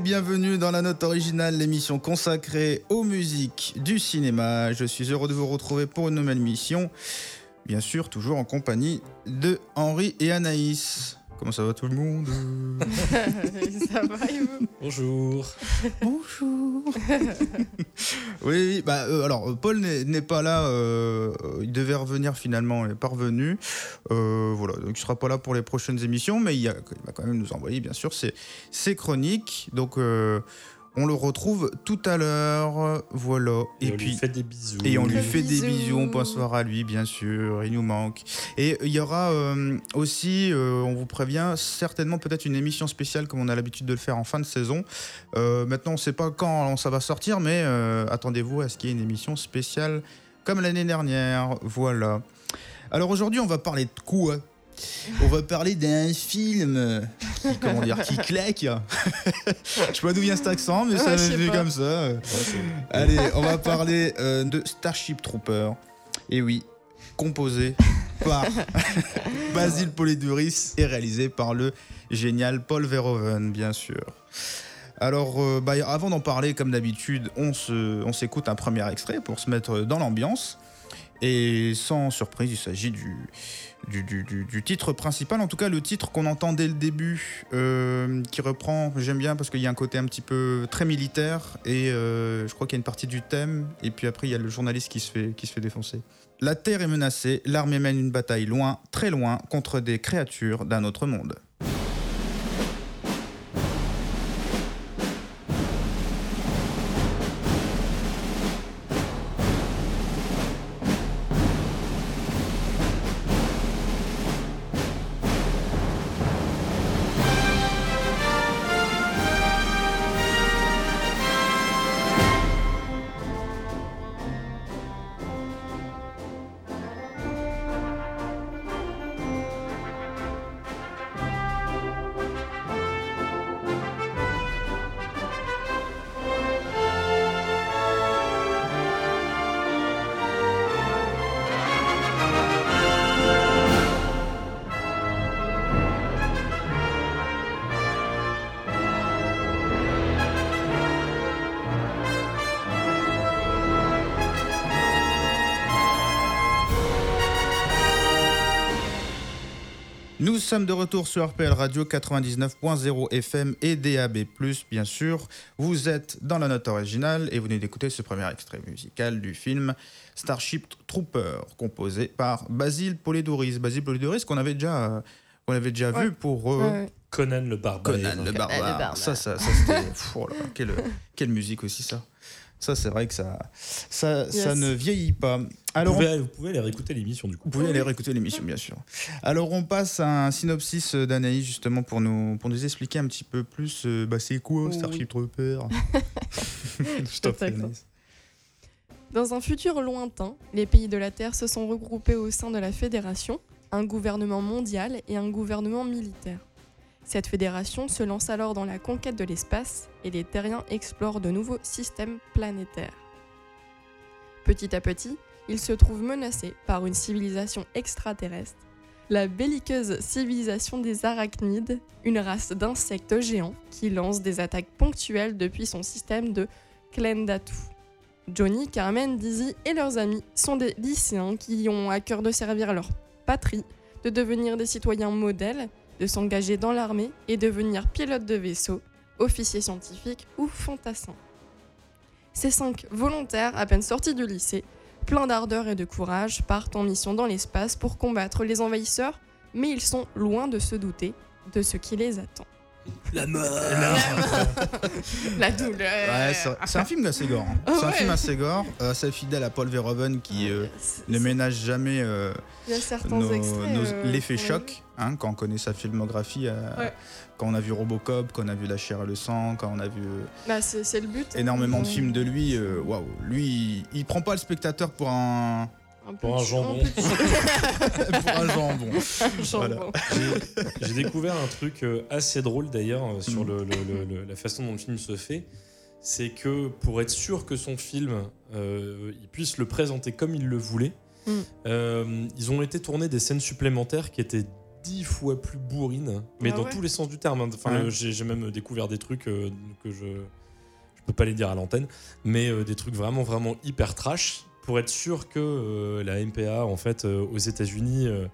Bienvenue dans la note originale, l'émission consacrée aux musiques du cinéma. Je suis heureux de vous retrouver pour une nouvelle émission. Bien sûr, toujours en compagnie de Henri et Anaïs. Comment ça va tout le monde Ça va et vous Bonjour. Bonjour. oui, bah, euh, alors Paul n'est pas là, euh, il devait revenir finalement, il n'est pas revenu. Euh, voilà, donc il sera pas là pour les prochaines émissions, mais il, y a- il va quand même nous envoyer bien sûr ses, ses chroniques. Donc euh, on le retrouve tout à l'heure, voilà. Et, on puis lui fait des bisous. et on lui Des fait des bisous. on pense soir à lui, bien sûr, il nous manque. Et il y aura euh, aussi, euh, on vous prévient, certainement peut-être une émission spéciale comme on a l'habitude de le faire en fin de saison. Euh, maintenant, on ne sait pas quand ça va sortir, mais euh, attendez-vous à ce qu'il y ait une émission spéciale comme l'année dernière. Voilà. Alors aujourd'hui, on va parler de quoi? On va parler d'un film qui, comment dire, qui claque. Je sais pas d'où vient cet accent, mais ça Ouais, je me sais fait pas. comme ça. Ouais, Allez, on va parler euh, de Starship Trooper. Et oui, composé par Basile Poliduris et réalisé par le génial Paul Verhoeven, bien sûr. Alors, euh, bah, avant d'en parler, comme d'habitude, on se- on s'écoute un premier extrait pour se mettre dans l'ambiance. Et sans surprise, il s'agit du, du, titre principal, en tout cas le titre qu'on entend dès le début, euh, qui reprend, j'aime bien parce qu'il y a un côté un petit peu très militaire, et euh, je crois qu'il y a une partie du thème, et puis après il y a le journaliste qui se fait, qui se fait défoncer. La Terre est menacée, l'armée mène une bataille loin, très loin, contre des créatures d'un autre monde. Sommes de retour sur RPL Radio 99.0 FM et DAB+, bien sûr. Vous êtes dans la note originale et vous venez d'écouter ce premier extrait musical du film Starship Trooper, composé par Basile Polidoris. Basile Polidoris qu'on avait déjà, euh, qu'on avait déjà Ouais. vu pour euh, Ouais. Conan le barbare. Conan le Conan le barbare. barbare. Ça, ça, ça c'était... oh quelle, quelle musique aussi ça. Ça, c'est vrai que ça, ça, ça ne vieillit pas. Vous Alors, on- vous pouvez aller réécouter l'émission du coup. vous pouvez aller réécouter l'émission, bien sûr. Alors, on passe à un synopsis euh, d'Anaïs, justement, pour nous, pour nous expliquer un petit peu plus euh, bah, c'est quoi Oui. Starship Trooper? Je t'en prie. Dans un futur lointain, les pays de la Terre se sont regroupés au sein de la Fédération, un gouvernement mondial et un gouvernement militaire. Cette fédération se lance alors dans la conquête de l'espace et les terriens explorent de nouveaux systèmes planétaires. Petit à petit, ils se trouvent menacés par une civilisation extraterrestre, la belliqueuse civilisation des arachnides, une race d'insectes géants qui lance des attaques ponctuelles depuis son système de Klendatu. Johnny, Carmen, Dizzy et leurs amis sont des lycéens qui ont à cœur de servir leur patrie, de devenir des citoyens modèles, de s'engager dans l'armée et devenir pilotes de vaisseau, officiers scientifiques ou fantassins. Ces cinq volontaires, à peine sortis du lycée, pleins d'ardeur et de courage, partent en mission dans l'espace pour combattre les envahisseurs, mais ils sont loin de se douter de ce qui les attend. La mort La douleur Ouais, c'est un film assez gore. hein. C'est un Ouais. film assez gore, euh, assez fidèle à Paul Verhoeven qui euh, C'est- ne ménage jamais euh, Il y a certains nos- extraits. nos- euh, l'effet choc hein, quand on connaît sa filmographie. euh, Ouais. Quand on a vu Robocop, quand on a vu La chair et le sang, quand on a vu euh. Bah, c'est le but. énormément de Euh, films de lui, euh, waouh, lui, il, il prend pas le spectateur pour un, un Pour un jambon. pour un jambon. Voilà. J'ai- découvert un truc euh, assez drôle d'ailleurs euh, sur le- le- le- le- la façon dont le film se fait. C'est que pour être sûr que son film, euh, il puisse le présenter comme il le voulait, Mm. euh, ils ont été tourner des scènes supplémentaires qui étaient dix fois plus bourrine, mais Ah dans ouais tous les sens du terme. hein. Enfin, Ouais. j'ai même découvert des trucs que je je peux pas les dire à l'antenne, mais euh, des trucs vraiment vraiment hyper trash pour être sûr que euh, la MPA en fait euh, aux États-Unis euh,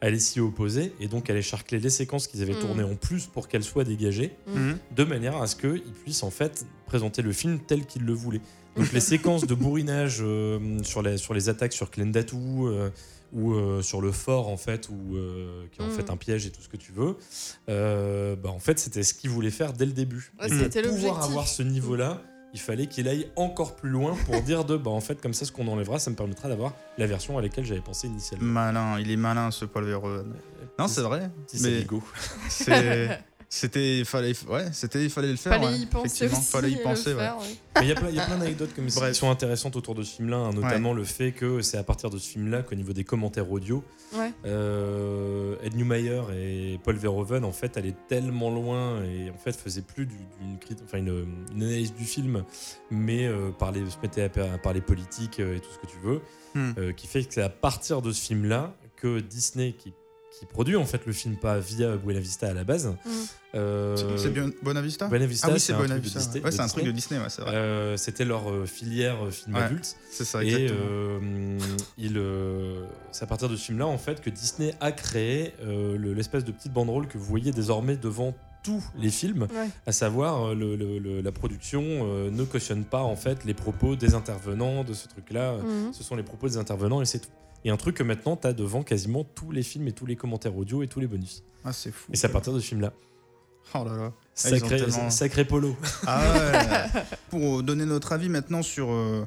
allait s'y opposer et donc allait charcler les séquences qu'ils avaient Mm. tournées en plus pour qu'elles soient dégagées Mhm. de manière à ce qu'ils puissent en fait présenter le film tel qu'ils le voulaient. Donc les séquences de bourrinage euh, sur, les, sur les attaques sur Klendatu euh, ou euh, sur le fort en fait, ou euh, qui est en Mm. fait un piège et tout ce que tu veux, euh, bah, en fait c'était ce qu'ils voulaient faire dès le début. Ouais, Et pour c'était pouvoir avoir ce niveau-là, il fallait qu'il aille encore plus loin pour dire de bah en fait comme ça ce qu'on enlèvera ça me permettra d'avoir la version à laquelle j'avais pensé initialement. Malin, il est malin ce Paul Verhoeven. Non, c'est vrai. Petit mais c'est- C'était, il fallait, ouais, c'était, il fallait le faire. Fallait ouais, y penser effectivement, aussi. fallait y le penser, ouais. faire, ouais. Mais il y a plein, il y a plein d'anecdotes comme ça qui sont intéressantes autour de ce film-là, hein, notamment le fait que c'est à partir de ce film-là qu'au niveau des commentaires audio, Ouais. euh, Ed Newmeyer et Paul Verhoeven en fait allaient tellement loin et en fait faisaient plus du- d'une enfin une, une analyse du film, mais euh, se mettaient à parler politique euh, et tout ce que tu veux, Hmm. euh, qui fait que c'est à partir de ce film-là que Disney qui qui produit en fait le film pas via Buena Vista à la base. Mm. euh, C'est bien Bonavista Buena Vista, Ah oui, c'est c'est un truc Bonavista. de Disney- Ouais, c'est un truc de Disney, ouais, c'est vrai. Euh, C'était leur euh, filière euh, film Ouais. adulte. c'est ça, Et exactement. euh, il, euh, c'est à partir de ce film-là en fait que Disney a créé euh, le- l'espèce de petite banderole que vous voyez désormais devant tous les films, Ouais. à savoir le- le- le- la production euh, ne cautionne pas en fait les propos des intervenants de ce truc-là. Mhm. Ce sont les propos des intervenants et c'est tout. Et un truc que maintenant tu as devant quasiment tous les films et tous les commentaires audio et tous les bonus. Ah, c'est fou. Et c'est à partir de ce film-là. Oh là là. Ah, Sacré, tellement- sacré polo. Ah ouais. Pour donner notre avis maintenant sur, euh,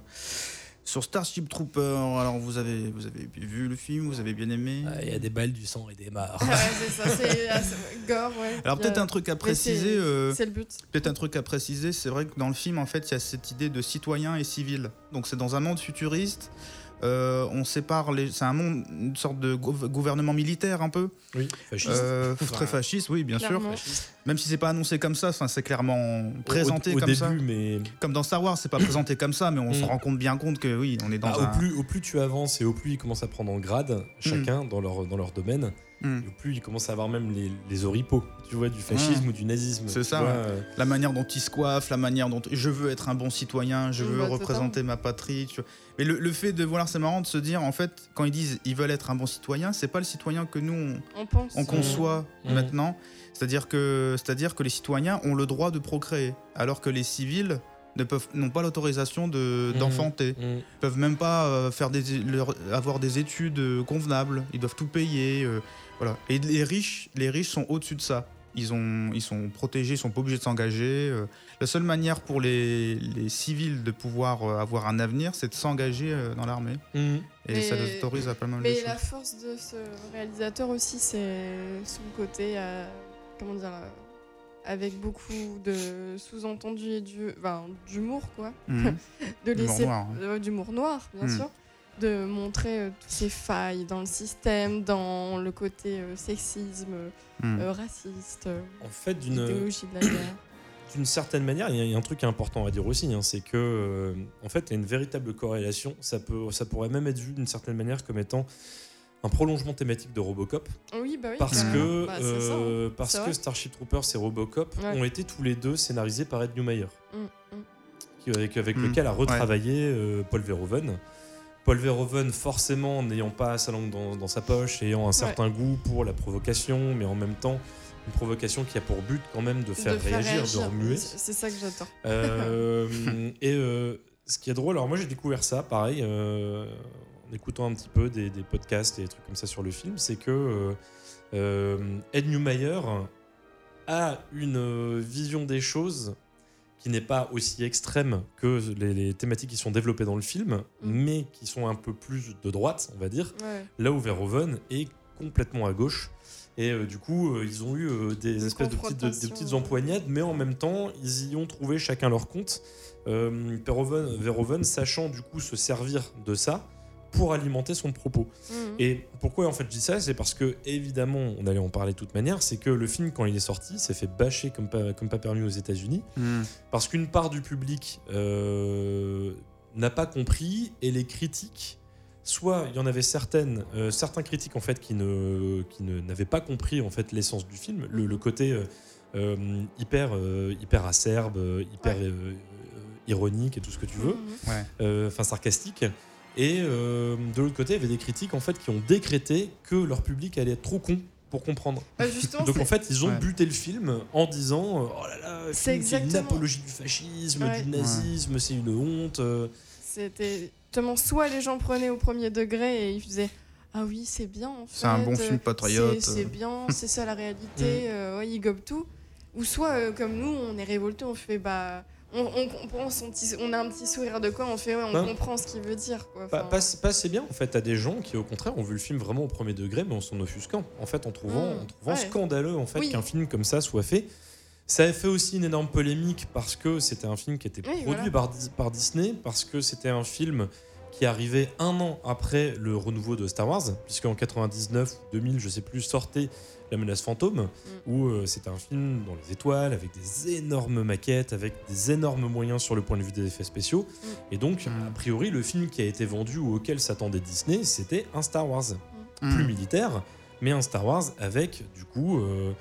sur Starship Trooper, alors vous avez, vous avez vu le film, vous avez bien aimé? Il y a des balles, du sang et des morts. Ouais, c'est ça, c'est ah, gore, ouais. Alors peut-être un truc à préciser. c'est- euh, C'est le but. Peut-être un truc à préciser, c'est vrai que dans le film, en fait, il y a cette idée de citoyen et civil. Donc c'est dans un monde futuriste. Euh, on sépare les. C'est un monde, une sorte de gouv- gouvernement militaire un peu, Oui, fasciste. euh, très fasciste, oui, bien sûr. Même si c'est pas annoncé comme ça, c'est clairement présenté au, au comme début, ça. mais Comme dans Star Wars, c'est pas présenté comme ça, mais on se Mm. rend compte bien compte que oui, on est dans Ah, un. au, plus, au plus tu avances et au plus ils commencent à prendre en grade, chacun dans, leur, dans leur domaine, Mm. et au plus ils commencent à avoir même les, les oripeaux, tu vois, du fascisme ou du nazisme. C'est ça, vois, ouais. euh, La manière dont ils se coiffent, la manière dont je veux être un bon citoyen, je Mm, veux bah, représenter ma patrie. Tu vois. Mais le, le fait de voir, c'est marrant de se dire, en fait, quand ils disent ils veulent être un bon citoyen, c'est pas le citoyen que nous on, On pense. on conçoit Mm. maintenant. C'est-à-dire que, c'est-à-dire que les citoyens ont le droit de procréer, alors que les civils ne peuvent n'ont pas l'autorisation de Mm. d'enfanter. mm. Ils peuvent même pas euh, faire des, leur- avoir des études euh, convenables. Ils doivent tout payer. euh, voilà. Et les riches, les riches sont au-dessus de ça. Ils, ont, ils sont protégés, ils sont pas obligés de s'engager. euh. La seule manière pour les, les civils de pouvoir euh, avoir un avenir, c'est de s'engager euh, dans l'armée. Mm. Et Mais- ça les autorise à pas mal de Mais choses. la force de ce réalisateur aussi, c'est son côté, euh, comment dire, euh, avec beaucoup de sous-entendus et du, d'humour, quoi. Mhm. De laisser noir, hein. euh, d'humour noir, bien Mm. sûr. De montrer euh, toutes ces failles dans le système, dans le côté euh, sexisme, Mhm. euh, raciste, En fait, d'une idéologie de la guerre. d'une certaine manière, il y, a- il y a un truc important à dire aussi, hein, c'est que euh, en fait, il y a une véritable corrélation. Ça peut, ça pourrait même être vu d'une certaine manière comme étant un prolongement thématique de Robocop, Oui, bah oui. parce carrément. que Bah, ça, hein. euh, parce que vrai. Starship Troopers et Robocop Ouais. ont été tous les deux scénarisés par Ed Newmeyer. Mm, mm. qui- avec, avec Mm. lequel a retravaillé euh, Paul Verhoeven. Paul Verhoeven, forcément, n'ayant pas sa langue dans, dans sa poche, ayant un certain goût pour la provocation, mais en même temps, une provocation qui a pour but quand même de faire, De faire réagir, réagir. de remuer. C'est ça que j'attends. Euh, et euh, ce qui est drôle, alors moi j'ai découvert ça, pareil, euh, écoutant un petit peu des, des podcasts et des trucs comme ça sur le film, c'est que euh, euh, Ed Newmeyer a une euh, vision des choses qui n'est pas aussi extrême que les, les thématiques qui sont développées dans le film, mais qui sont un peu plus de droite, on va dire, Ouais. là où Verhoeven est complètement à gauche. Et euh, du coup, euh, ils ont eu euh, des espèces de petites, de- des confrontation, petites empoignades, mais en même temps, ils y ont trouvé chacun leur compte. Verhoeven, Verhoeven sachant du coup se servir de ça pour alimenter son propos. Mhm. Et pourquoi en fait je dis ça? C'est parce que évidemment, on allait en parler de toute manière, c'est que le film quand il est sorti s'est fait bâcher comme pas, comme pas permis aux États-Unis Mhm. parce qu'une part du public euh, n'a pas compris et les critiques soit il y en avait certaines, euh, certains critiques en fait qui ne, qui ne n'avaient pas compris en fait l'essence du film, le, le côté euh, hyper, euh, hyper acerbe, hyper Ouais. ironique et tout ce que tu veux, Mhm. Ouais. euh, enfin sarcastique. Et euh, de l'autre côté, il y avait des critiques en fait qui ont décrété que leur public allait être trop con pour comprendre. Bah, justement, Donc en fait, ils ont Ouais. buté le film en disant euh, oh là là, C'est une apologie du fascisme, Ouais. du nazisme, c'est une honte. euh. C'était justement soit les gens prenaient au premier degré et ils faisaient ah oui c'est bien en fait. C'est un bon euh, film patriote. C'est c'est bien, c'est ça la réalité. euh, ouais, ils gobent tout. Ou soit euh, comme nous on est révolté, on fait bah on, on comprend on a un petit sourire de quoi, on fait ouais on Ben, comprend ce qu'il veut dire quoi. Pas, Enfin, pas- pas assez bien en fait. T'as des gens qui au contraire ont vu le film vraiment au premier degré, mais en s'en offusquant. En fait, en trouvant, Mm, en trouvant ouais. scandaleux en fait Oui. qu'un film comme ça soit fait. Ça a fait aussi une énorme polémique parce que c'était un film qui était Oui, produit voilà. par, Dis- par Disney, parce que c'était un film qui arrivait un an après le renouveau de Star Wars, puisque en 99 ou 2000, je sais plus, sortait La menace fantôme, Mm. où euh, c'était un film dans les étoiles, avec des énormes maquettes, avec des énormes moyens sur le point de vue des effets spéciaux. Et donc, Mm. a priori, le film qui a été vendu ou auquel s'attendait Disney, c'était un Star Wars. Mm. Plus militaire, mais un Star Wars avec, du coup, euh,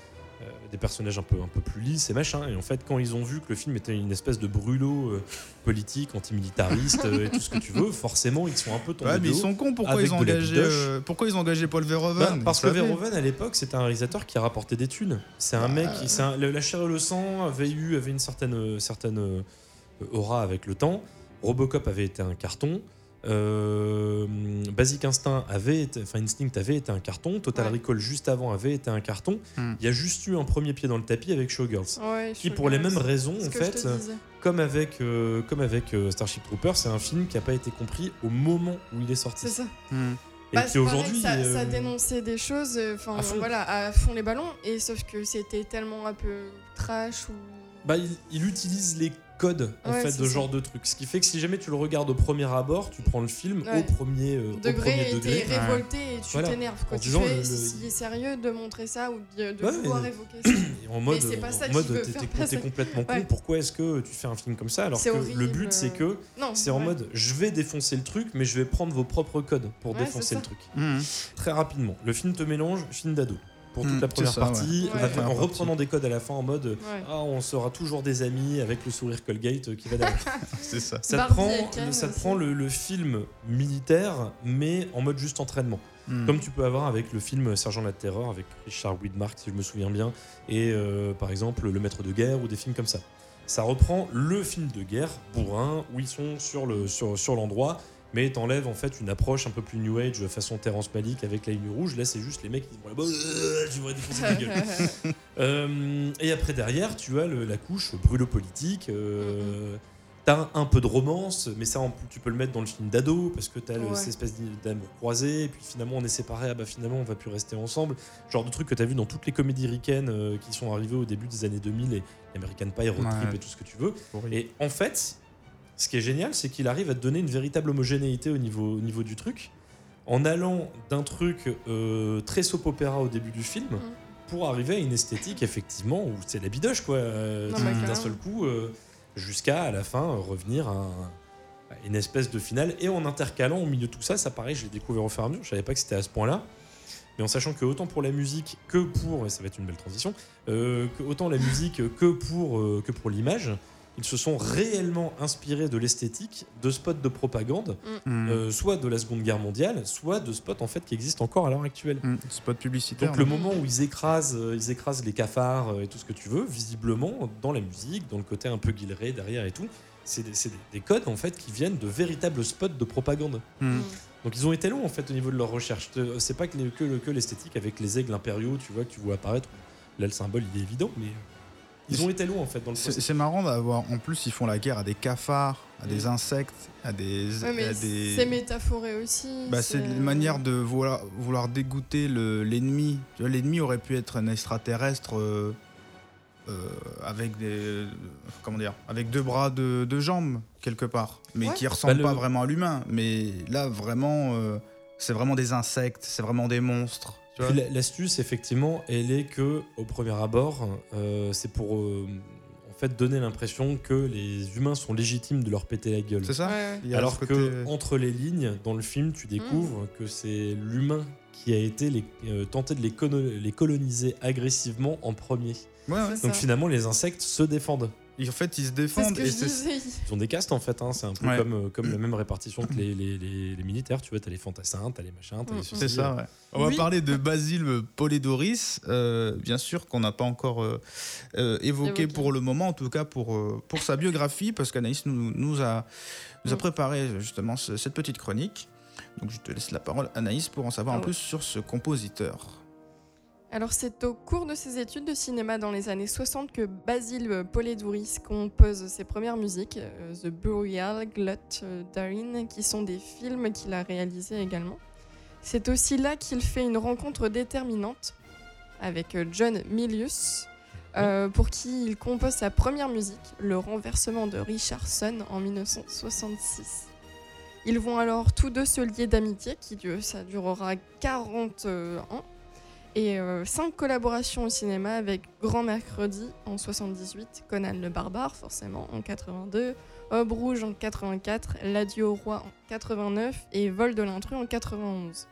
des personnages un peu, un peu plus lisses et machin. Et en fait, quand ils ont vu que le film était une espèce de brûlot euh, politique, antimilitariste euh, et tout ce que tu veux, forcément, ils sont un peu tombés Ouais, mais ils sont cons. Pourquoi ils ont engagé euh, Pourquoi ils ont engagé Paul Bah, Verhoeven parce Ils que. Verhoeven à l'époque c'était un réalisateur qui a rapporté des thunes. C'est un Bah, mec, un- le- la chair et le sang avait eu avait une certaine certaine aura avec le temps. Robocop avait été un carton. Euh, Basic Instinct avait été, enfin Instinct avait été un carton. Total Ouais. Recall juste avant avait été un carton. Hmm. Il y a juste eu un premier pied dans le tapis avec Showgirls. ouais, Qui pour les mêmes raisons en fait, comme avec euh, comme avec euh, Starship Troopers, c'est un film qui n'a pas été compris au moment où il est sorti. C'est ça. Hmm. Et Bah, pareil, aujourd'hui ça, euh, ça dénonçait des choses, euh, enfin à fond. voilà, à fond les ballons, et sauf que c'était tellement un peu trash ou. Bah, il, il utilise les codes en Ouais, fait de ça. genre de truc. Ce qui fait que si jamais tu le regardes au premier abord, tu prends le film Ouais. au premier, euh, au degré premier et degré. t'es révolté et tu Voilà. t'énerves En quoi. Tu disant fais le- s'il est sérieux de montrer ça ou de, de Ouais, vouloir mais- évoquer ça. Et en mode, t'es- complètement con. Ouais. Pourquoi est-ce que tu fais un film comme ça? Alors que le but c'est que Non, c'est en mode je vais défoncer le truc, mais je vais prendre vos propres codes pour Ouais, défoncer le truc. Hmm. Très rapidement, le film te mélange film d'ado pour toute Mm, la première ça, partie, ouais. Ouais. en reprenant des codes à la fin en mode Ouais. ah on sera toujours des amis avec le sourire Colgate qui va derrière. C'est ça. Ça te prend, ça te prend le, le film militaire, mais en mode juste entraînement. Hmm. Comme tu peux avoir avec le film Sergent la Terreur, avec Richard Widmark, si je me souviens bien, et euh, par exemple Le Maître de Guerre ou des films comme ça. Ça reprend le film de guerre, bourrin, où ils sont sur le sur, sur l'endroit, mais t'enlèves en fait une approche un peu plus New Age, façon Terrence Malick avec la ligne rouge. Là, c'est juste les mecs qui vont là-bas, tu vas défoncer ta gueule. Euh, et après derrière, tu as le- la couche brûlot politique. euh, T'as un peu de romance, mais ça tu peux le mettre dans le film d'ado parce que t'as le- cette espèce d'amour croisé, et puis finalement on est séparés, ah bah finalement on va plus rester ensemble. Genre de truc que t'as vu dans toutes les comédies ricaines euh, qui sont arrivées au début des années 2000 et American Pie, Road Trip Ouais. et tout ce que tu veux. Et en fait, ce qui est génial, c'est qu'il arrive à te donner une véritable homogénéité au niveau, au niveau du truc, en allant d'un truc euh, très soap opéra au début du film, Mm. pour arriver à une esthétique, effectivement, où c'est la bidoche, quoi, euh, d'un bah, d'un carrément. seul coup, euh, jusqu'à à la fin euh, revenir à, un- à une espèce de finale. Et en intercalant au milieu de tout ça, ça pareil, je l'ai découvert au fur et à mesure, je savais pas que c'était à ce point-là. Mais en sachant que autant pour la musique que pour, et ça va être une belle transition, euh, que autant la musique que pour, euh, que pour l'image, ils se sont réellement inspirés de l'esthétique de spots de propagande, Hmm. euh, soit de la Seconde Guerre mondiale, soit de spots en fait qui existent encore à l'heure actuelle. Hmm. Spot publicitaire. Donc le moment où ils écrasent, euh, ils écrasent les cafards euh, et tout ce que tu veux, visiblement dans la musique, dans le côté un peu guilleré derrière et tout, c'est des, c'est des- des codes en fait qui viennent de véritables spots de propagande. Hmm. Donc ils ont été longs en fait au niveau de leur recherche. C'est pas que, que, le- que l'esthétique avec les aigles impériaux, tu vois, que tu vois apparaître. Là le symbole il est évident, mais euh, ils ont été longs en fait dans le C'est marrant d'avoir. En plus, ils font la guerre à des cafards, à des insectes, à des. Ouais, c'est métaphoré aussi. Bah, c'est une manière de vouloir, vouloir dégoûter le- l'ennemi. Tu vois, L'ennemi aurait pu être un extraterrestre euh, euh, avec des comment dire, avec deux bras, deux, deux jambes quelque part, mais Ouais. qui ressemble Bah, le- pas vraiment à l'humain. Mais là, vraiment, euh, c'est vraiment des insectes, c'est vraiment des monstres. L'astuce, effectivement, elle est que au premier abord, euh, c'est pour. euh, en fait donner l'impression que les humains sont légitimes de leur péter la gueule. C'est ça Ouais, Alors ce que côté- entre les lignes, dans le film, tu découvres que c'est l'humain qui a été les, euh, tenté de les, coloniser agressivement en premier. Ouais, ouais. C'est Donc ça. finalement, les insectes se défendent. En fait, ils se ce défendent. que et je c'est disais. Ils ont des castes en fait, hein. c'est un peu Ouais. comme, euh, comme la même répartition que les, les, les- les militaires. Tu vois, t'as les fantassins, t'as les machins, t'as les Mm. C'est ça, ouais. On va Oui. parler de Basile Polidoris, euh, bien sûr qu'on n'a pas encore euh, euh, évoqué Évoqué. pour le moment, en tout cas pour, pour sa biographie, parce qu'Anaïs nous, nous, a, nous a Mm. préparé justement ce- cette petite chronique. Donc je te laisse la parole, Anaïs, pour en savoir Ah un peu sur ce compositeur. Alors c'est au cours de ses études de cinéma dans les années 60 que Basile Polidoris compose ses premières musiques, euh, The Burial, Glut, euh, Darin, qui sont des films qu'il a réalisés également. C'est aussi là qu'il fait une rencontre déterminante avec euh, John Milius, euh, pour qui il compose sa première musique, Le renversement de Richardson en 1966. Ils vont alors tous deux se lier d'amitié, qui ça durera 40 euh, ans et euh, cinq collaborations au cinéma avec Grand Mercredi en 78, Conan le Barbare forcément en 82, Aube Rouge en 84, L'Adieu au Roi en 89 et Vol de l'intrus en 91.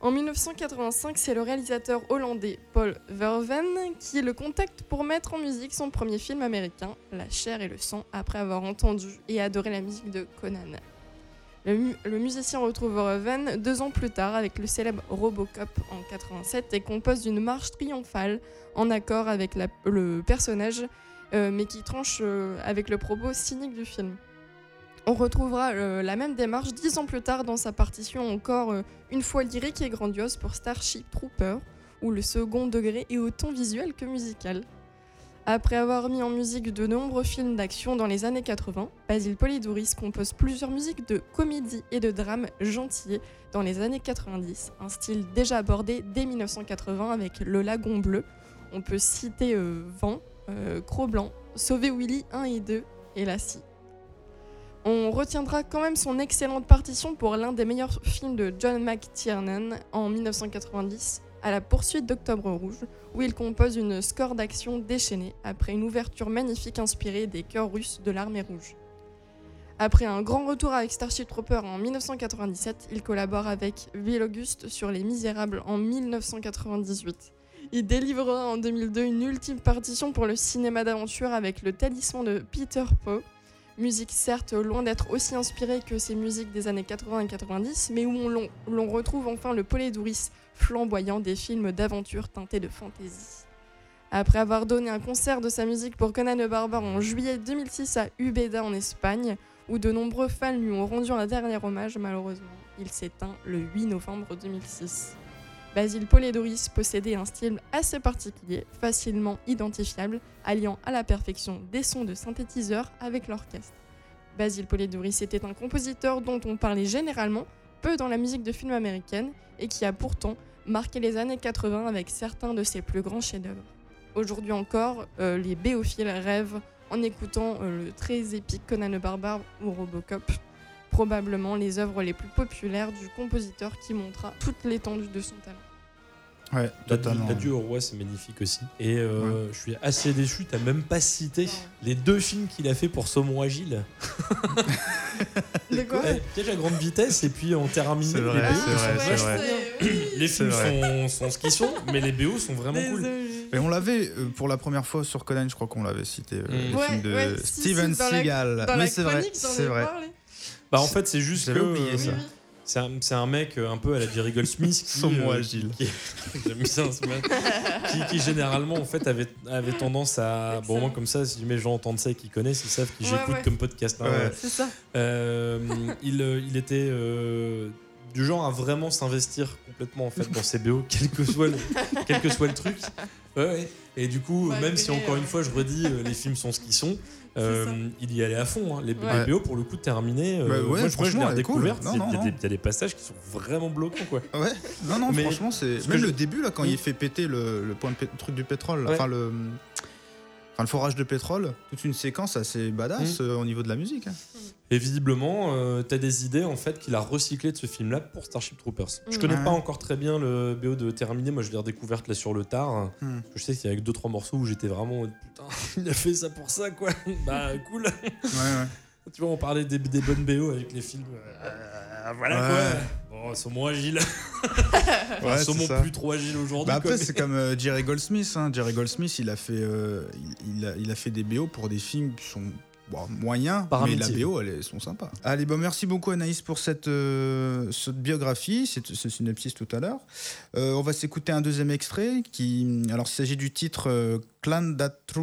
En 1985, c'est le réalisateur hollandais Paul Verhoeven qui le contacte pour mettre en musique son premier film américain, La chair et le sang, après avoir entendu et adoré la musique de Conan. Le, mu- le musicien retrouve Verhoeven deux ans plus tard avec le célèbre Robocop en 87 et compose une marche triomphale en accord avec le personnage, euh, mais qui tranche euh, avec le propos cynique du film. On retrouvera euh, la même démarche dix ans plus tard dans sa partition encore une fois lyrique et grandiose pour Starship Trooper, où le second degré est autant visuel que musical. Après avoir mis en musique de nombreux films d'action dans les années 80, Basile Polidouris compose plusieurs musiques de comédie et de drame gentillés dans les années 90, un style déjà abordé dès 1980 avec Le Lagon Bleu. On peut citer euh, Vent, euh, Cro-Blanc, Sauver Willy 1 et 2 et La Scie. On retiendra quand même son excellente partition pour l'un des meilleurs films de John McTiernan en 1990, À la poursuite d'Octobre Rouge, où il compose une score d'action déchaînée après une ouverture magnifique inspirée des chœurs russes de l'armée rouge. Après un grand retour avec Starship Trooper en 1997, il collabore avec Will Auguste sur Les Misérables en 1998. Il délivrera en 2002 une ultime partition pour le cinéma d'aventure avec Le Talisman de Peter Poe, musique certes loin d'être aussi inspirée que ses musiques des années 80 et 90, mais où on l'on- retrouve enfin le polédouris flamboyant des films d'aventure teintés de fantaisie. Après avoir donné un concert de sa musique pour Conan le Barbare en juillet 2006 à Ubeda en Espagne, où de nombreux fans lui ont rendu un dernier hommage, malheureusement, il s'éteint le 8 novembre 2006. Basile Polidouris possédait un style assez particulier, facilement identifiable, alliant à la perfection des sons de synthétiseurs avec l'orchestre. Basile Polidouris était un compositeur dont on parlait généralement peu dans la musique de film américaine et qui a pourtant marqué les années 80 avec certains de ses plus grands chefs-d'œuvre. Aujourd'hui encore, euh, les béophiles rêvent en écoutant euh, le très épique Conan le Barbare ou Robocop, probablement les œuvres les plus populaires du compositeur qui montra toute l'étendue de son talent. Ouais, L'adieu au roi, c'est magnifique aussi. Et euh, je suis assez déçu, t'as même pas cité les deux films qu'il a fait pour Saumon Agile. De quoi Piège à grande vitesse et puis en terminé. C'est vrai, les BO, c'est vrai. Les films vrai. sont, sont ce qu'ils sont, mais les BO sont vraiment cool. Et on l'avait euh, pour la première fois sur Conan, je crois qu'on l'avait cité, euh, Mm. le Ouais, film de ouais, Steven si, Seagal. Mais c'est vrai, c'est ai vrai. parlé. Bah en fait, c'est juste que oublié ça. C'est un, c'est un mec euh, un peu à la Jerry Goldsmith qui, Saumon euh, agile. qui- J'aime bien ce mec. qui, qui généralement en fait avait, avait tendance à bon moi comme ça si jamais les gens entendent ça et qu'ils connaissent ils savent que Ouais, j'écoute ouais. comme podcast hein, Ouais. ouais. C'est ça. Euh, il, euh, il était euh, du genre à vraiment s'investir complètement en fait dans ses BO, quel que soit le, quel que soit le truc. Ouais, ouais. Et du coup, Ouais, même si encore euh, une fois je redis, les films sont ce qu'ils sont, euh, il y allait à fond. hein. Les, Ouais. les BO pour le coup terminés. euh, Bah ouais, moi, je- l'ai cool. Il y a- non, il y, a des- il y a des passages qui sont vraiment bloquants quoi. Ouais, non, non, Mais franchement, c'est. Même je- le début, là, quand Mm. il fait péter le, le point de truc du pétrole, là, Ouais. enfin, le. Enfin, le forage de pétrole, toute une séquence assez badass Mm. euh, au niveau de la musique. hein. Et visiblement, euh, t'as des idées en fait qu'il a recyclé de ce film-là pour Starship Troopers. Je Mm. connais Ouais. pas encore très bien le BO de Terminé, moi je l'ai redécouverte là sur le tard. Hmm. Je sais qu'il y a deux trois morceaux où j'étais vraiment putain, il a fait ça pour ça quoi. bah cool. Ouais, ouais. tu vois, on parlait des, des bonnes BO avec les films. euh, voilà Ouais. quoi. Bon, saumon agile. Ouais, saumon ça. plus trop agile aujourd'hui. Bah après, c'est comme euh, Jerry Goldsmith. hein. Jerry Goldsmith, il a, fait, euh, il, il a, il a fait des BO pour des films qui sont bon, moyens, Par mais la amitié. BO, elles sont sympas. Allez, bon, merci beaucoup Anaïs pour cette, euh, cette biographie, cette- ce synopsis tout à l'heure. Euh, on va s'écouter un deuxième extrait. Qui, alors, il s'agit du titre euh, Clandatu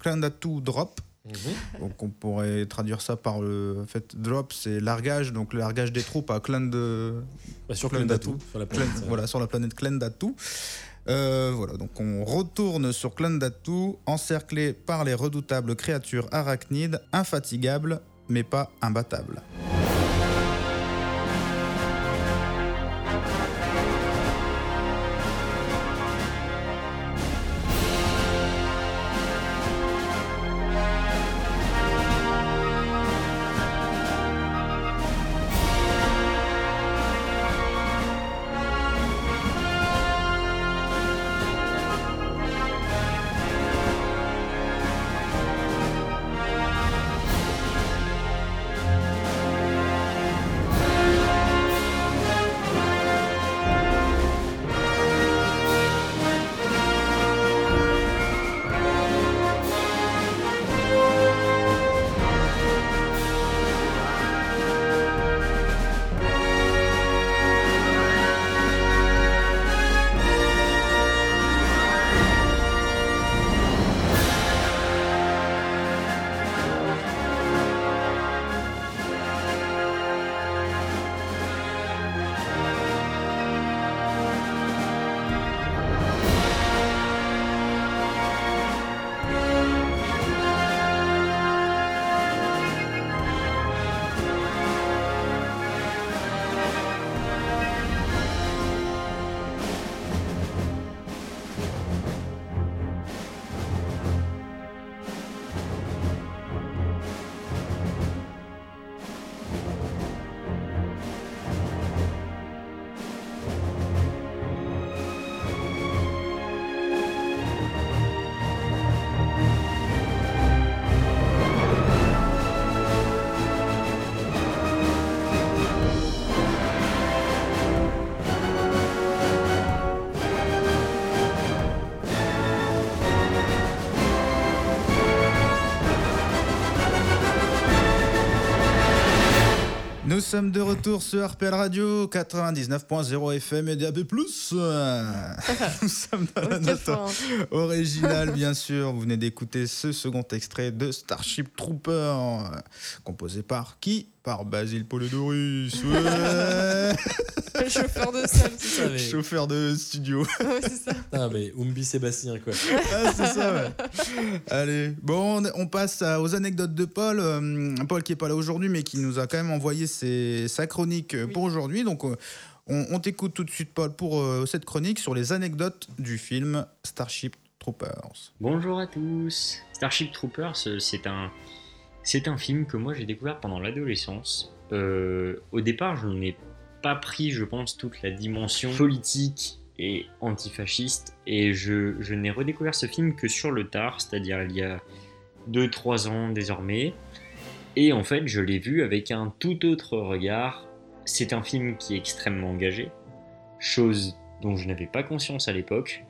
Clandatu Drop. Mhm. Donc on pourrait traduire ça par le fait drop, c'est largage, donc le largage des troupes à Clan de Bah, sur la planète. voilà, sur la planète. Euh, voilà, donc on retourne sur Clendatu, encerclé par les redoutables créatures arachnides, infatigables, mais pas imbattables. Sommes de retour sur RPL Radio 99.0 FM et DAB+. Nous sommes dans la note originale, bien sûr. Vous venez d'écouter ce second extrait de Starship Trooper, euh, composé par qui? Par Basile Polidorus. Ouais. Le chauffeur de salle, c'est ça. Mais- Chauffeur de studio. Ouais, c'est ça. Ah, mais Umbi Sébastien, quoi. Ah, c'est ça, ouais. Allez, bon, on, on passe aux anecdotes de Paul. Euh, Paul qui est pas là aujourd'hui, mais qui nous a quand même envoyé ses- sa chronique euh, Oui. pour aujourd'hui. Donc, euh, on, on t'écoute tout de suite, Paul, pour euh, cette chronique sur les anecdotes du film Starship Troopers. Bonjour à tous. Starship Troopers, c'est un, c'est un film que moi j'ai découvert pendant l'adolescence. Euh, au départ, je n'ai pas pris, je pense, toute la dimension politique et antifasciste, et je, je n'ai redécouvert ce film que sur le tard, c'est-à-dire il y a 2-3 ans désormais. Et en fait, je l'ai vu avec un tout autre regard. C'est un film qui est extrêmement engagé, chose dont je n'avais pas conscience à l'époque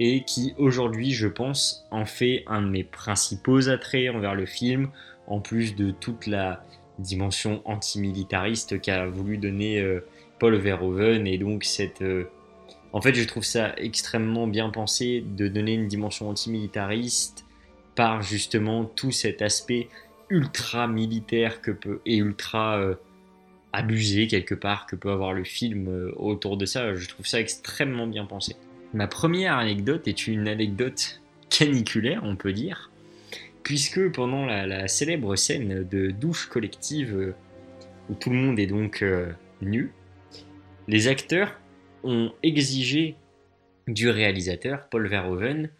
et qui aujourd'hui, je pense, en fait un de mes principaux attraits envers le film, en plus de toute la dimension antimilitariste qu'a voulu donner euh, Paul Verhoeven, et donc cette... euh, En fait, je trouve ça extrêmement bien pensé de donner une dimension antimilitariste par justement tout cet aspect ultra militaire que peut, et ultra euh, abusé quelque part que peut avoir le film autour de ça. Je trouve ça extrêmement bien pensé. Ma première anecdote est une anecdote caniculaire, on peut dire, puisque pendant la, célèbre scène de douche collective euh, où tout le monde est donc euh, nu, les acteurs ont exigé du réalisateur, Paul Verhoeven,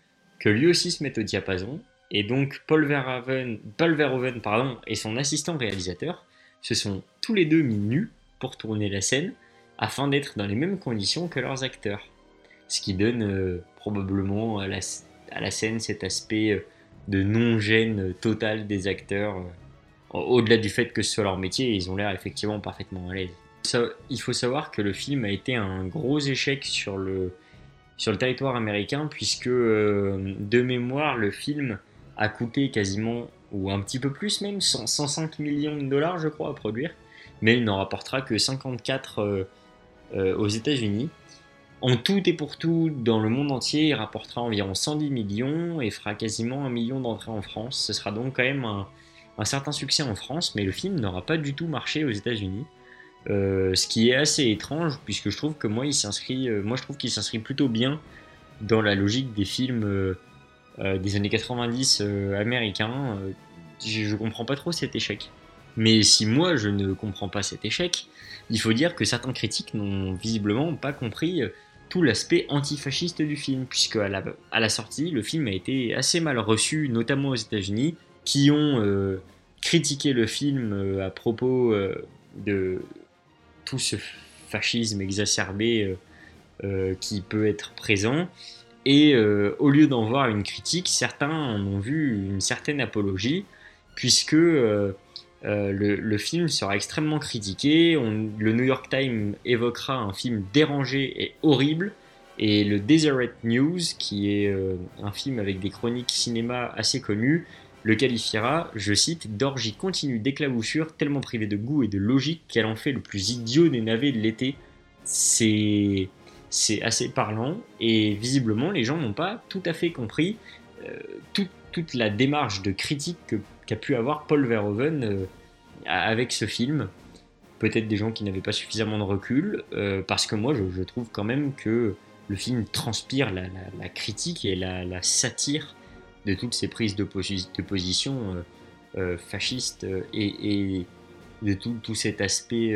que lui aussi se mette au diapason Et donc Paul Verhoeven, Paul pardon, et son assistant réalisateur se sont tous les deux mis nus pour tourner la scène afin d'être dans les mêmes conditions que leurs acteurs. Ce qui donne euh, probablement à la, scène cet aspect de non-gêne total des acteurs. Euh, au-delà du fait que ce soit leur métier, ils ont l'air effectivement parfaitement à l'aise. il faut savoir que le film a été un gros échec sur le, sur le territoire américain, puisque de mémoire, le film a coûté quasiment, ou un petit peu plus même, 105 millions de dollars, je crois, à produire, mais il n'en rapportera que 54 euh, aux États-Unis. En tout et pour tout, dans le monde entier, il rapportera environ 110 millions et fera quasiment un million d'entrées en France. Ce sera donc quand même un, certain succès en France, mais le film n'aura pas du tout marché aux États-Unis. Euh, ce qui est assez étrange, puisque je trouve que moi, il s'inscrit, euh, moi je trouve qu'il s'inscrit plutôt bien dans la logique des films des années 90 américains. je, je comprends pas trop cet échec. Mais si moi je ne comprends pas cet échec, il faut dire que certains critiques n'ont visiblement pas compris euh, tout l'aspect antifasciste du film, puisque à la, sortie, le film a été assez mal reçu, notamment aux États-Unis, qui ont euh, critiqué le film euh, à propos de tout ce fascisme exacerbé qui peut être présent. Et au lieu d'en voir une critique, certains en ont vu une certaine apologie, puisque euh, le, film sera extrêmement critiqué. le New York Times évoquera un film dérangé et horrible. Et le Deseret News, qui est euh, un film avec des chroniques cinéma assez connues, le qualifiera, je cite, d'orgie continue d'éclaboussure, tellement privée de goût et de logique qu'elle en fait le plus idiot des navets de l'été. C'est assez parlant et visiblement les gens n'ont pas tout à fait compris euh, toute la démarche de critique que qu'a pu avoir Paul Verhoeven euh, avec ce film. Peut-être des gens qui n'avaient pas suffisamment de recul, euh, parce que moi je, trouve quand même que le film transpire la, critique et la, satire de toutes ces prises de, position euh, fascistes et, de tout, cet aspect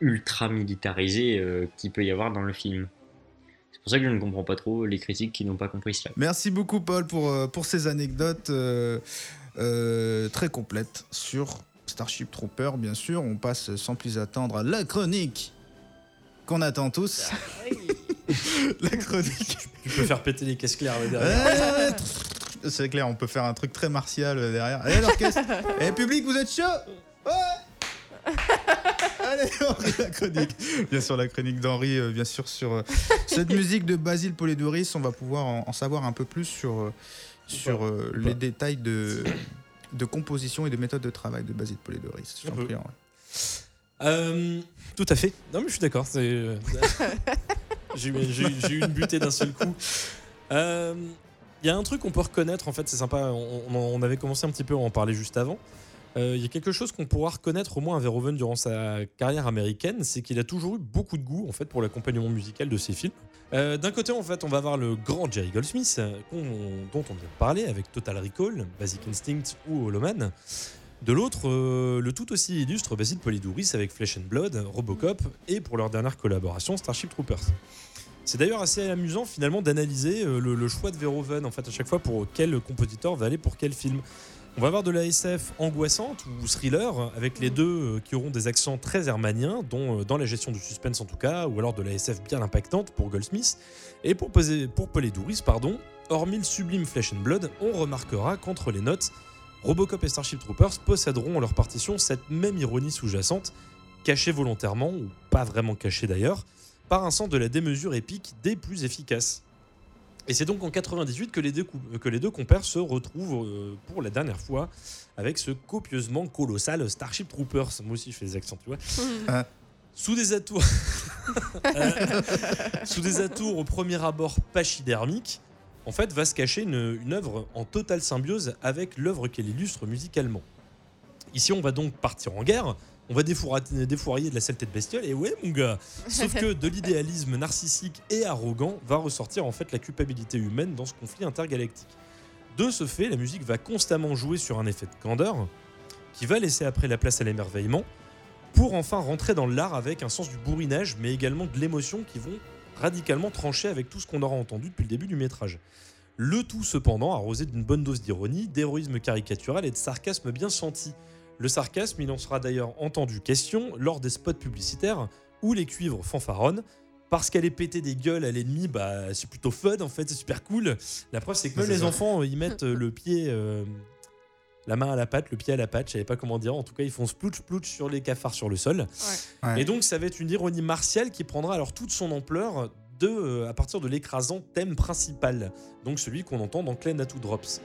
ultra militarisé qui peut y avoir dans le film. C'est pour ça que je ne comprends pas trop les critiques qui n'ont pas compris cela. Merci beaucoup Paul pour, pour ces anecdotes. Euh, très complète sur Starship Trooper, bien sûr. On passe sans plus attendre à la chronique qu'on attend tous. Ah la chronique. Tu peux faire péter les caisses claires derrière. C'est clair, on peut faire un truc très martial euh, derrière. Allez, l'orchestre. Eh, public, vous êtes chaud? Ouais Allez, Henri, la chronique. Bien sûr, la chronique d'Henri, euh, bien sûr, sur cette musique de Basile Polidoris. On va pouvoir en, savoir un peu plus sur sur euh, les détails de, de composition et de méthode de travail de Basile Polidoris. Euh, tout à fait. Non, mais je suis d'accord. Euh, j'ai eu une butée d'un seul coup. Il y a un truc qu'on peut reconnaître, en fait, c'est sympa. On, avait commencé un petit peu à en parler juste avant. Il y a quelque chose qu'on pourra reconnaître au moins à Verhoeven durant sa carrière américaine, c'est qu'il a toujours eu beaucoup de goût en fait pour l'accompagnement musical de ses films. Euh, d'un côté, en fait, on va avoir le grand Jerry Goldsmith, dont on vient de parler avec Total Recall, Basic Instinct ou Holoman. De l'autre, euh, le tout aussi illustre Basil Polidouris avec Flesh and Blood, Robocop et pour leur dernière collaboration Starship Troopers. C'est d'ailleurs assez amusant finalement d'analyser euh, le, le, choix de Verhoeven en fait à chaque fois pour quel compositeur va aller pour quel film. On va avoir de la SF angoissante ou thriller, avec les deux euh, qui auront des accents très hermaniens, dont euh, dans la gestion du suspense en tout cas, ou alors de la SF bien impactante pour Goldsmith. Et pour, pour Poledouris, pardon, hormis le sublime Flesh and Blood, on remarquera qu'entre les notes, Robocop et Starship Troopers posséderont en leur partition cette même ironie sous-jacente, cachée volontairement, ou pas vraiment cachée d'ailleurs, par un sens de la démesure épique des plus efficaces. Et c'est donc en 98 que les deux, que les deux compères se retrouvent euh, pour la dernière fois avec ce copieusement colossal Starship Troopers. Moi aussi, je fais des accents, tu vois. Ah. Sous des atours, euh, sous des atours au premier abord pachydermiques, en fait, va se cacher une, une œuvre en totale symbiose avec l'œuvre qu'elle illustre musicalement. Ici, on va donc partir en guerre on va défourailler de la saleté de bestiole. Et ouais, mon gars. Sauf que de l'idéalisme narcissique et arrogant va ressortir en fait la culpabilité humaine dans ce conflit intergalactique. De ce fait, la musique va constamment jouer sur un effet de candeur qui va laisser après la place à l'émerveillement pour enfin rentrer dans l'art avec un sens du bourrinage mais également de l'émotion qui vont radicalement trancher avec tout ce qu'on aura entendu depuis le début du métrage. Le tout cependant arrosé d'une bonne dose d'ironie, d'héroïsme caricatural et de sarcasme bien senti. Le sarcasme, il en sera d'ailleurs entendu question lors des spots publicitaires où les cuivres fanfaronnent. Parce qu'elle est pétée des gueules à l'ennemi, bah, c'est plutôt fun en fait, c'est super cool. La preuve, c'est que même les ça. enfants, ils mettent euh, le pied, euh, la main à la patte, le pied à la patte, je savais pas comment dire. En tout cas, ils font splouch plouch sur les cafards sur le sol. Ouais. Et donc, ça va être une ironie martiale qui prendra alors toute son ampleur de, euh, à partir de l'écrasant thème principal, donc celui qu'on entend dans Clan Two Drops.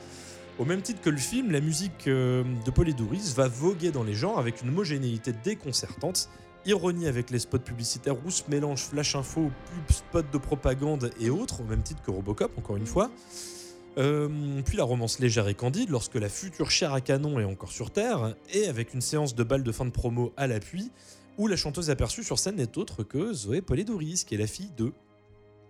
Au même titre que le film, la musique euh, de Polydouris va voguer dans les genres avec une homogénéité déconcertante. Ironie avec les spots publicitaires où se mélangent flash info, pub, spots de propagande et autres, au même titre que Robocop, encore une fois. Euh, puis la romance légère et candide lorsque la future chair à canon est encore sur Terre, et avec une séance de balles de fin de promo à l'appui, où la chanteuse aperçue sur scène n'est autre que Zoé Polidouris, qui est la fille de.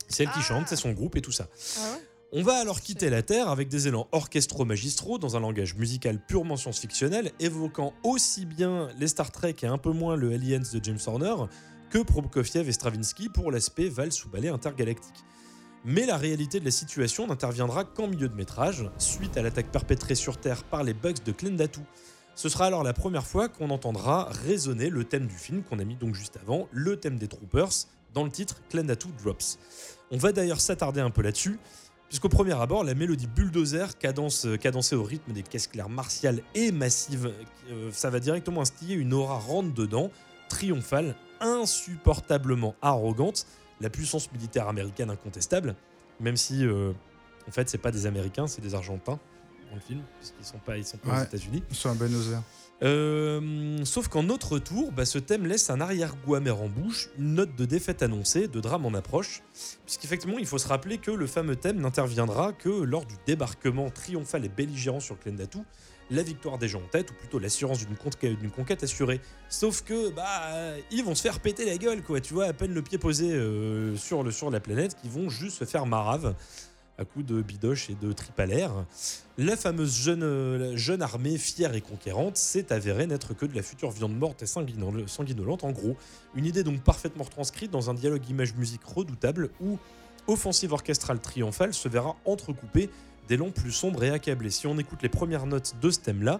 C'est elle qui Ah. chante, c'est son groupe et tout ça. Ah ouais? On va alors quitter la Terre avec des élans orchestraux magistraux dans un langage musical purement science-fictionnel, évoquant aussi bien les Star Trek et un peu moins le Aliens de James Horner que Prokofiev et Stravinsky pour l'aspect valse ou ballet intergalactique. Mais la réalité de la situation n'interviendra qu'en milieu de métrage, suite à l'attaque perpétrée sur Terre par les bugs de Klendatu. Ce sera alors la première fois qu'on entendra résonner le thème du film qu'on a mis donc juste avant, le thème des Troopers, dans le titre Klendatu Drops. On va d'ailleurs s'attarder un peu là-dessus, puisqu'au premier abord, la mélodie bulldozer, euh, cadencée au rythme des caisses claires martiales et massives, euh, ça va directement instiller une aura rentre-dedans, triomphale, insupportablement arrogante, la puissance militaire américaine incontestable, même si euh, en fait c'est pas des Américains, c'est des Argentins dans le film, puisqu'ils sont pas, ils sont pas aux. États-Unis. Sur un Buenos Aires. Euh, sauf qu'en notre tour, bah, ce thème laisse un arrière-goût amer en bouche, une note de défaite annoncée, de drame en approche, puisqu'effectivement il faut se rappeler que le fameux thème n'interviendra que lors du débarquement triomphal et belligérant sur Klendatu, la victoire des gens en tête, ou plutôt l'assurance d'une conquête, d'une conquête assurée. Sauf que bah ils vont se faire péter la gueule, quoi. Tu vois, à peine le pied posé euh, sur, le, sur la planète, qu'ils vont juste se faire marave à coups de bidoche et de l'air. La fameuse jeune, jeune armée fière et conquérante s'est avérée n'être que de la future viande morte et sanguinol- sanguinolente en gros. Une idée donc parfaitement retranscrite dans un dialogue image-musique redoutable où offensive orchestrale triomphale se verra entrecoupée d'élan plus sombres et accablés. Si on écoute les premières notes de ce thème-là,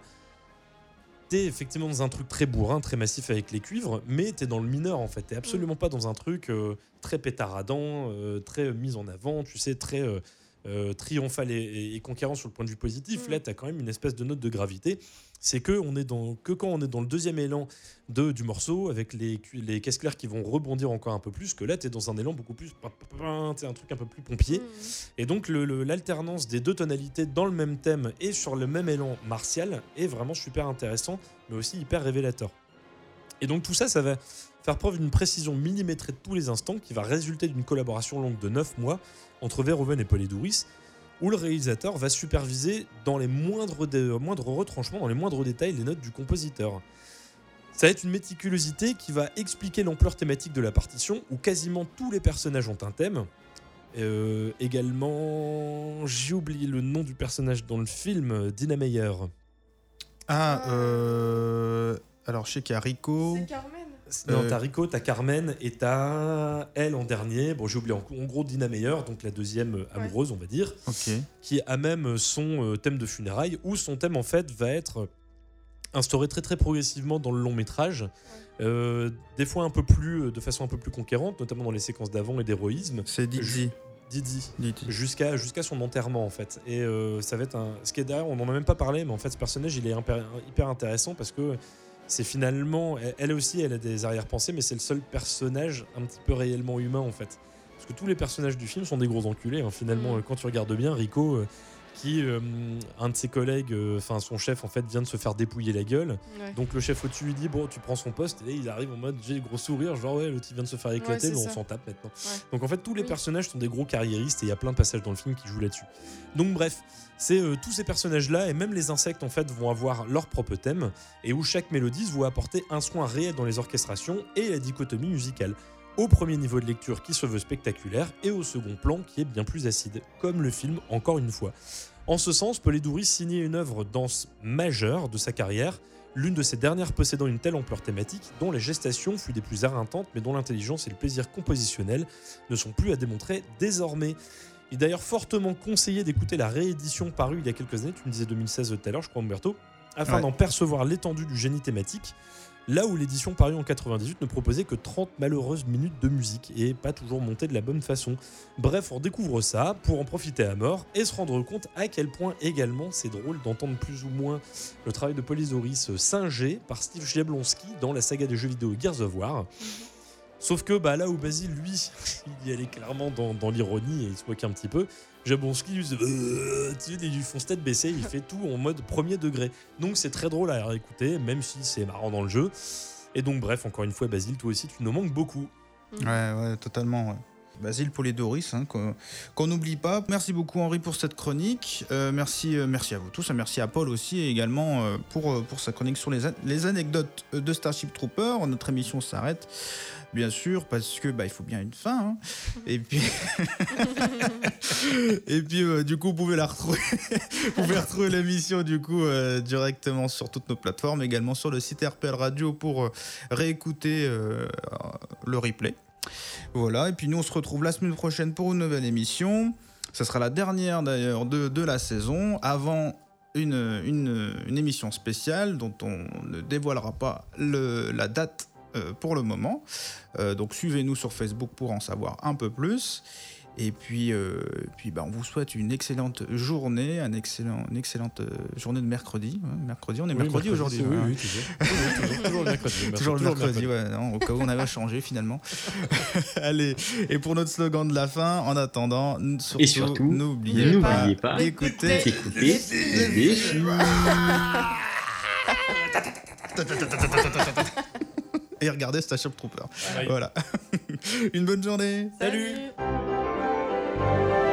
t'es effectivement dans un truc très bourrin, très massif avec les cuivres, mais t'es dans le mineur en fait. T'es absolument pas dans un truc euh, très pétaradant, euh, très mis en avant, tu sais, très euh, euh, triomphal et, et- et conquérant sur le point de vue positif. Mm. Là, t'as quand même une espèce de note de gravité. C'est que, on est dans, que quand on est dans le deuxième élan de, du morceau, avec les, les caisses claires qui vont rebondir encore un peu plus, que là, t'es dans un élan beaucoup plus. C'est un truc un peu plus pompier. Mmh. Et donc le- le- l'alternance des deux tonalités dans le même thème et sur le même élan martial est vraiment super intéressant, mais aussi hyper révélateur. Et donc tout ça, ça va faire preuve d'une précision millimétrée de tous les instants qui va résulter d'une collaboration longue de 9 mois entre Verhoeven et Polydouris, où le réalisateur va superviser dans les moindres, dé- moindres retranchements, dans les moindres détails, les notes du compositeur. Ça va être une méticulosité qui va expliquer l'ampleur thématique de la partition, où quasiment tous les personnages ont un thème, euh, également, j'ai oublié le nom du personnage dans le film, Dina Meyer. Ah. euh... alors je sais qu'il y a Rico. C'est Carmen. Non, Euh, t'as Rico, t'as Carmen et t'as elle en dernier. Bon, j'ai oublié en, en gros Dina Meyer, donc la deuxième euh, amoureuse, on va dire, Ok. qui a même son euh, thème de funérailles, où son thème en fait va être instauré très très progressivement dans le long métrage. Euh, des fois un peu plus, de façon un peu plus conquérante, notamment dans les séquences d'avant et d'héroïsme. C'est Didi. Didi. Didi. jusqu'à jusqu'à son enterrement en fait et euh, ça va être un ce qui est derrière on n'en a même pas parlé mais en fait ce personnage il est hyper, hyper intéressant parce que c'est finalement elle, aussi elle a des arrière-pensées mais c'est le seul personnage un petit peu réellement humain en fait parce que tous les personnages du film sont des gros enculés hein. finalement Mm. euh, quand tu regardes bien Rico euh, qui euh, un de ses collègues euh, enfin son chef en fait vient de se faire dépouiller la gueule Ouais. donc le chef au-dessus lui dit bon tu prends son poste et là il arrive en mode j'ai gros sourire genre ouais l'autre il vient de se faire éclater mais on s'en tape maintenant. Ouais. Donc en fait tous les Oui. personnages sont des gros carriéristes et il y a plein de passages dans le film qui jouent là-dessus. Donc bref, c'est euh, tous ces personnages là et même les insectes en fait vont avoir leur propre thème et où chaque mélodie va apporter un soin réel dans les orchestrations et la dichotomie musicale. Au premier niveau de lecture qui se veut spectaculaire et au second plan qui est bien plus acide, comme le film encore une fois. En ce sens, Polidouris signait une œuvre danse majeure de sa carrière, l'une de ses dernières possédant une telle ampleur thématique, dont la gestation fut des plus éreintantes, mais dont l'intelligence et le plaisir compositionnel ne sont plus à démontrer désormais. Il est d'ailleurs fortement conseillé d'écouter la réédition parue il y a quelques années, tu me disais 2016 tout à l'heure, je crois, Umberto, afin Ouais. d'en percevoir l'étendue du génie thématique. Là où l'édition parue en 98 ne proposait que 30 malheureuses minutes de musique et pas toujours montée de la bonne façon. Bref, on découvre ça pour en profiter à mort et se rendre compte à quel point également c'est drôle d'entendre plus ou moins le travail de Polizoris singé par Steve Jablonski dans la saga des jeux vidéo Gears of War. Sauf que bah, là où Basile, lui, il y allait clairement dans, l'ironie et il se moquait un petit peu, Jablonski, lui, faisait, Euh lui font tête baissée, il fait tout en mode premier degré. Donc c'est très drôle à écouter, même si c'est marrant dans le jeu. Et donc bref, encore une fois, Basile, toi aussi, tu nous manques beaucoup. Ouais, ouais, totalement. ouais. Basile Polidoris, hein, qu'on n'oublie pas. Merci beaucoup Henri pour cette chronique. Euh, merci, euh, merci à vous tous. Merci à Paul aussi et également euh, pour, pour sa chronique sur les, les anecdotes de Starship Trooper. Notre émission s'arrête, bien sûr, parce que bah, il faut bien une fin. hein. Et puis, et puis du coup, vous pouvez la retrouver. vous pouvez retrouver l'émission du coup directement sur toutes nos plateformes, également sur le site RPL Radio pour réécouter le replay. Voilà, et puis nous on se retrouve la semaine prochaine pour une nouvelle émission. Ce sera la dernière d'ailleurs de, la saison, avant une, émission spéciale dont on ne dévoilera pas la date euh, pour le moment. Euh, donc suivez-nous sur Facebook pour en savoir un peu plus. Et puis, euh, puis bah, on vous souhaite une excellente journée, un excellent, une excellente euh, journée de mercredi. hein. mercredi, on est mercredi, aujourd'hui. Oui, hein. oui, toujours. Toujours, toujours, toujours le mercredi. Toujours le mercredi, ouais, non, au cas où on avait changé finalement. Allez, et pour notre slogan de la fin, en attendant, surtout, Et surtout, n'oubliez pas, pas d'écouter Écoutez, les et regardez Starship Trooper. Voilà. Une bonne journée. Salut. Thank you.